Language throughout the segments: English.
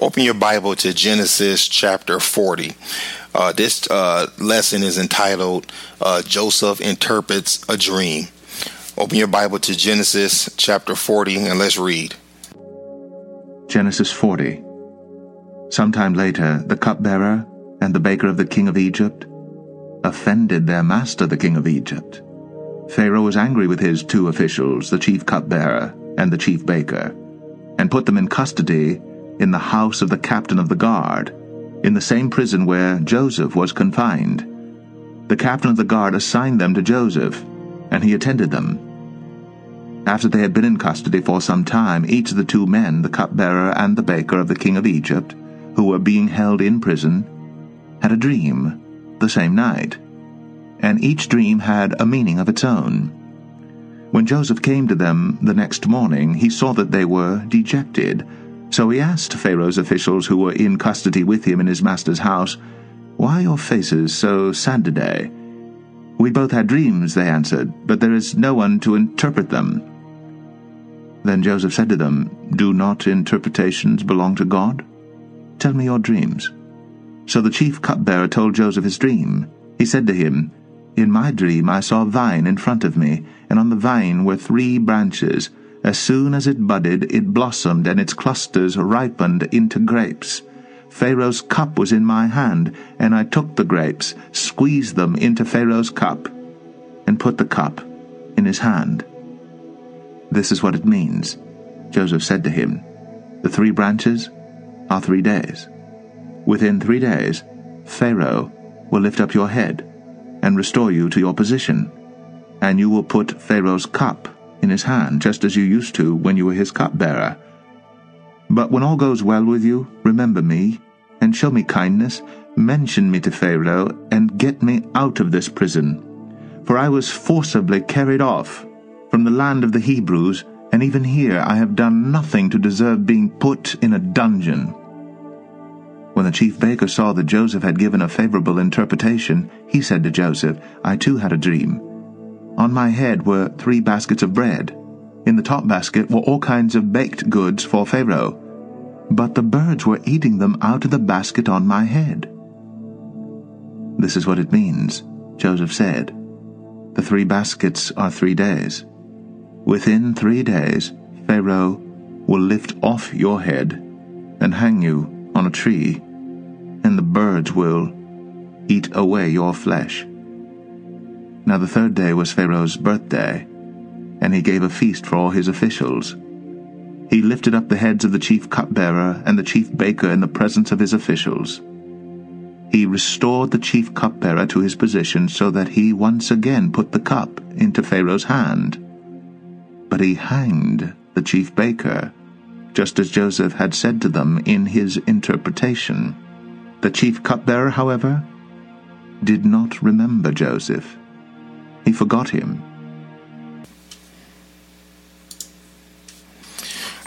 Open your Bible to Genesis chapter 40. Uh, this uh, lesson is entitled uh, Joseph Interprets a Dream. Open your Bible to Genesis chapter 40 and let's read. Genesis 40. Sometime later, the cupbearer and the baker of the king of Egypt offended their master, the king of Egypt. Pharaoh was angry with his two officials, the chief cupbearer and the chief baker, and put them in custody in the house of the captain of the guard, in the same prison where Joseph was confined. The captain of the guard assigned them to Joseph, and he attended them. After they had been in custody for some time, each of the two men, the cupbearer and the baker of the king of Egypt, who were being held in prison, had a dream the same night, and each dream had a meaning of its own. When Joseph came to them the next morning, he saw that they were dejected, so he asked Pharaoh's officials who were in custody with him in his master's house, Why are your faces so sad today? We both had dreams, they answered, but there is no one to interpret them. Then Joseph said to them, Do not interpretations belong to God? Tell me your dreams. So the chief cupbearer told Joseph his dream. He said to him, In my dream I saw a vine in front of me, and on the vine were three branches, as soon as it budded, it blossomed, and its clusters ripened into grapes. Pharaoh's cup was in my hand, and I took the grapes, squeezed them into Pharaoh's cup, and put the cup in his hand. This is what it means. Joseph said to him, The three branches are three days. Within three days, Pharaoh will lift up your head and restore you to your position, and you will put Pharaoh's cup in his hand, just as you used to when you were his cupbearer. But when all goes well with you, remember me, and show me kindness, mention me to Pharaoh, and get me out of this prison. For I was forcibly carried off from the land of the Hebrews, and even here I have done nothing to deserve being put in a dungeon. When the chief baker saw that Joseph had given a favorable interpretation, he said to Joseph, I too had a dream on my head were three baskets of bread. In the top basket were all kinds of baked goods for Pharaoh. But the birds were eating them out of the basket on my head. This is what it means, Joseph said. The three baskets are three days. Within three days, Pharaoh will lift off your head and hang you on a tree, and the birds will eat away your flesh. Now the third day was Pharaoh's birthday, and he gave a feast for all his officials. He lifted up the heads of the chief cupbearer and the chief baker in the presence of his officials. He restored the chief cupbearer to his position so that he once again put the cup into Pharaoh's hand. But he hanged the chief baker, just as Joseph had said to them in his interpretation. The chief cupbearer, however, did not remember Joseph he forgot him.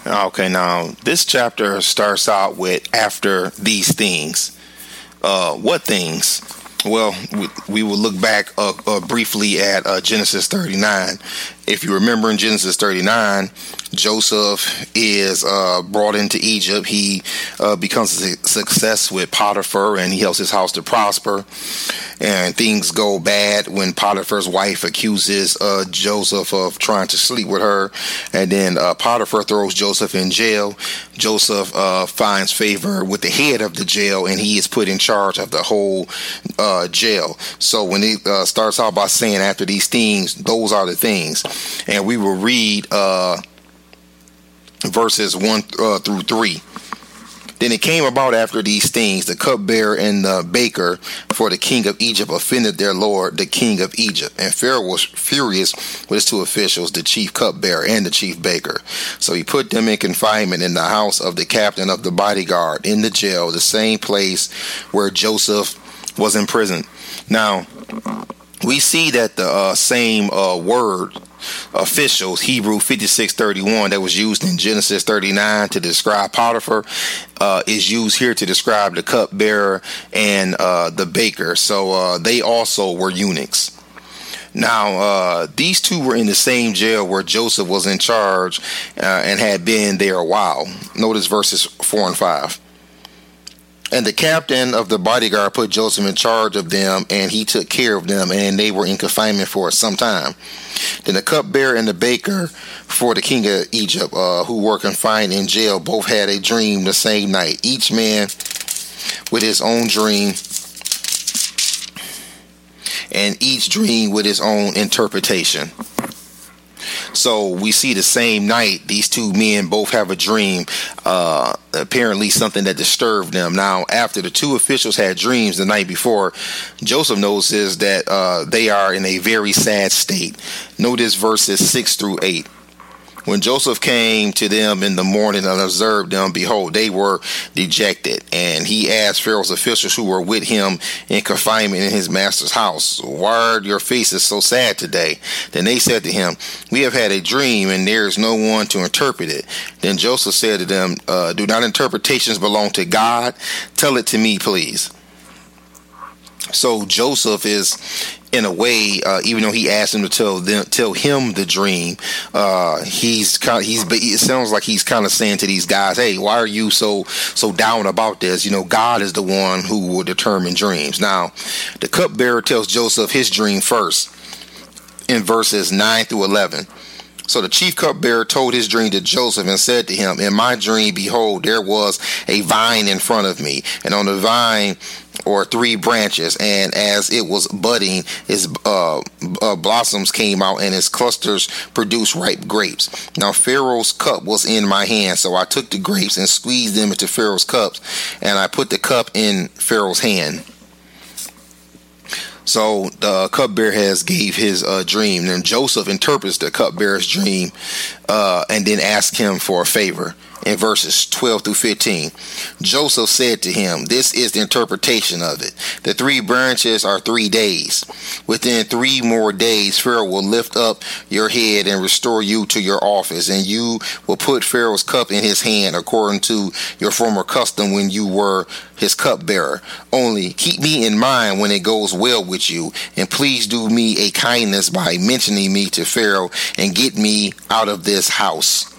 Okay, now this chapter starts out with after these things. Uh, what things? Well, we, we will look back uh, uh, briefly at uh, Genesis 39. If you remember in Genesis 39, Joseph is uh, brought into Egypt. He uh, becomes a success with Potiphar and he helps his house to prosper. And things go bad when Potiphar's wife accuses uh, Joseph of trying to sleep with her. And then uh, Potiphar throws Joseph in jail. Joseph uh, finds favor with the head of the jail and he is put in charge of the whole uh, jail. So when it starts out by saying, after these things, those are the things. And we will read verses 1 uh, through 3. Then it came about after these things, the cupbearer and the baker for the king of Egypt offended their lord, the king of Egypt. And Pharaoh was furious with his two officials, the chief cupbearer and the chief baker. So he put them in confinement in the house of the captain of the bodyguard in the jail, the same place where Joseph was imprisoned. Now, we see that the uh, same uh, word officials, Hebrew 5631, that was used in Genesis 39 to describe Potiphar, uh, is used here to describe the cupbearer and uh, the baker. So uh, they also were eunuchs. Now, uh, these two were in the same jail where Joseph was in charge uh, and had been there a while. Notice verses 4 and 5. And the captain of the bodyguard put Joseph in charge of them, and he took care of them, and they were in confinement for some time. Then the cupbearer and the baker for the king of Egypt, uh, who were confined in jail, both had a dream the same night. Each man with his own dream, and each dream with his own interpretation. So we see the same night these two men both have a dream, uh, apparently something that disturbed them. Now, after the two officials had dreams the night before, Joseph notices that uh, they are in a very sad state. Notice verses 6 through 8. When Joseph came to them in the morning and observed them, behold, they were dejected. And he asked Pharaoh's officials who were with him in confinement in his master's house, Why are your faces so sad today? Then they said to him, We have had a dream, and there is no one to interpret it. Then Joseph said to them, uh, Do not interpretations belong to God? Tell it to me, please. So Joseph is in a way, uh, even though he asked him to tell them, tell him the dream, uh, he's kind of, he's, it sounds like he's kind of saying to these guys, Hey, why are you so, so down about this? You know, God is the one who will determine dreams. Now, the cupbearer tells Joseph his dream first in verses 9 through 11. So the chief cupbearer told his dream to Joseph and said to him, In my dream, behold, there was a vine in front of me, and on the vine or three branches, and as it was budding, its uh, uh, blossoms came out, and its clusters produced ripe grapes. Now Pharaoh's cup was in my hand, so I took the grapes and squeezed them into Pharaoh's cups, and I put the cup in Pharaoh's hand. So the cupbearer has gave his uh, dream, and Joseph interprets the cupbearer's dream, uh, and then asks him for a favor in verses 12 through 15. Joseph said to him, This is the interpretation of it. The three branches are three days. Within three more days, Pharaoh will lift up your head and restore you to your office, and you will put Pharaoh's cup in his hand according to your former custom when you were his cupbearer. Only keep me in mind when it goes well with you, and please do me a kindness by mentioning me to Pharaoh and get me out of this house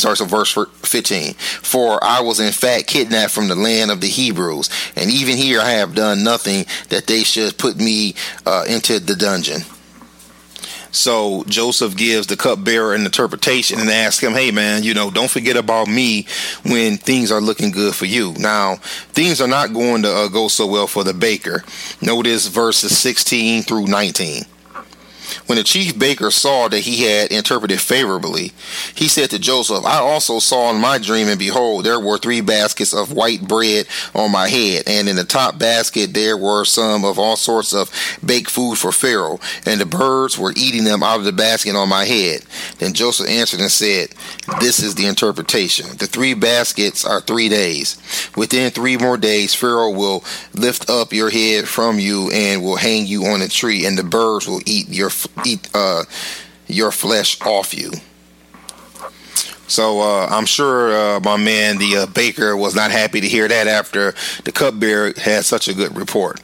sorry, so verse 15. For I was in fact kidnapped from the land of the Hebrews, and even here I have done nothing that they should put me uh, into the dungeon. So Joseph gives the cupbearer an interpretation and asks him, Hey man, you know, don't forget about me when things are looking good for you. Now, things are not going to uh, go so well for the baker. Notice verses 16 through 19. When the chief baker saw that he had interpreted favorably, he said to Joseph, I also saw in my dream, and behold, there were three baskets of white bread on my head, and in the top basket there were some of all sorts of baked food for Pharaoh, and the birds were eating them out of the basket on my head. Then Joseph answered and said, This is the interpretation. The three baskets are three days. Within three more days, Pharaoh will lift up your head from you and will hang you on a tree, and the birds will eat your eat uh, your flesh off you. So uh, I'm sure uh, my man, the uh, baker, was not happy to hear that after the cupbearer had such a good report.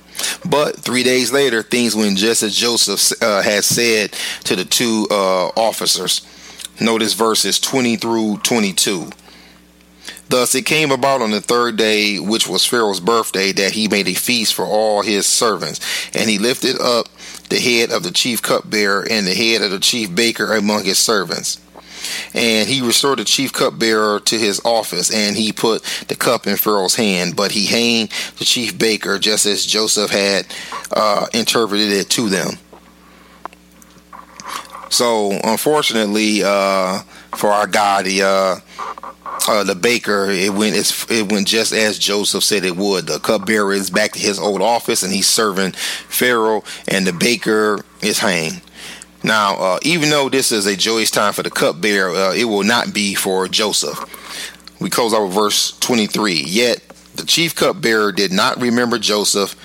But three days later, things went just as Joseph uh, had said to the two uh, officers. Notice verses 20 through 22. Thus it came about on the third day, which was Pharaoh's birthday, that he made a feast for all his servants. And he lifted up the head of the chief cupbearer and the head of the chief baker among his servants. And he restored the chief cupbearer to his office, and he put the cup in Pharaoh's hand. But he hanged the chief baker just as Joseph had uh, interpreted it to them. So, unfortunately, uh, for our God, the uh, uh, the baker, it went it went just as Joseph said it would. The cupbearer is back to his old office, and he's serving Pharaoh, and the baker is hanged. Now, uh, even though this is a joyous time for the cupbearer, uh, it will not be for Joseph. We close out with verse 23. Yet the chief cupbearer did not remember Joseph,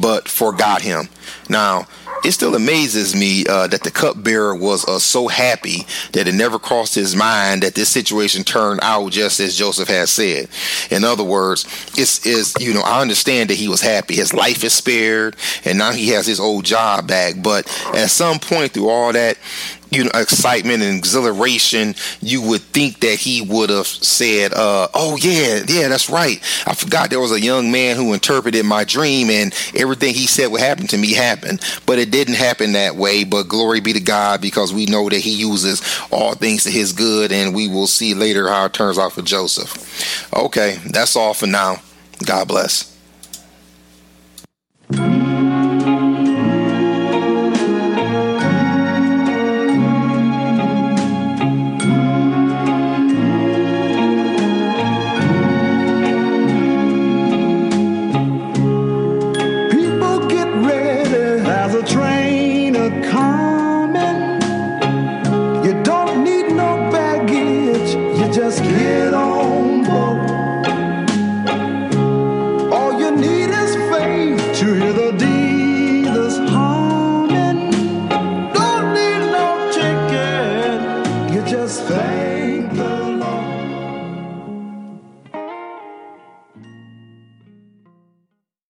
but forgot him. Now, it still amazes me uh, that the cupbearer was uh, so happy that it never crossed his mind that this situation turned out just as Joseph had said. In other words, it's is you know I understand that he was happy, his life is spared, and now he has his old job back. But at some point through all that, you know excitement and exhilaration, you would think that he would have said, uh, "Oh yeah, yeah, that's right. I forgot there was a young man who interpreted my dream, and everything he said would happen to me happened." But it didn't happen that way. But glory be to God, because we know that He uses all things to His good, and we will see later how it turns out for Joseph. Okay, that's all for now. God bless. Deus que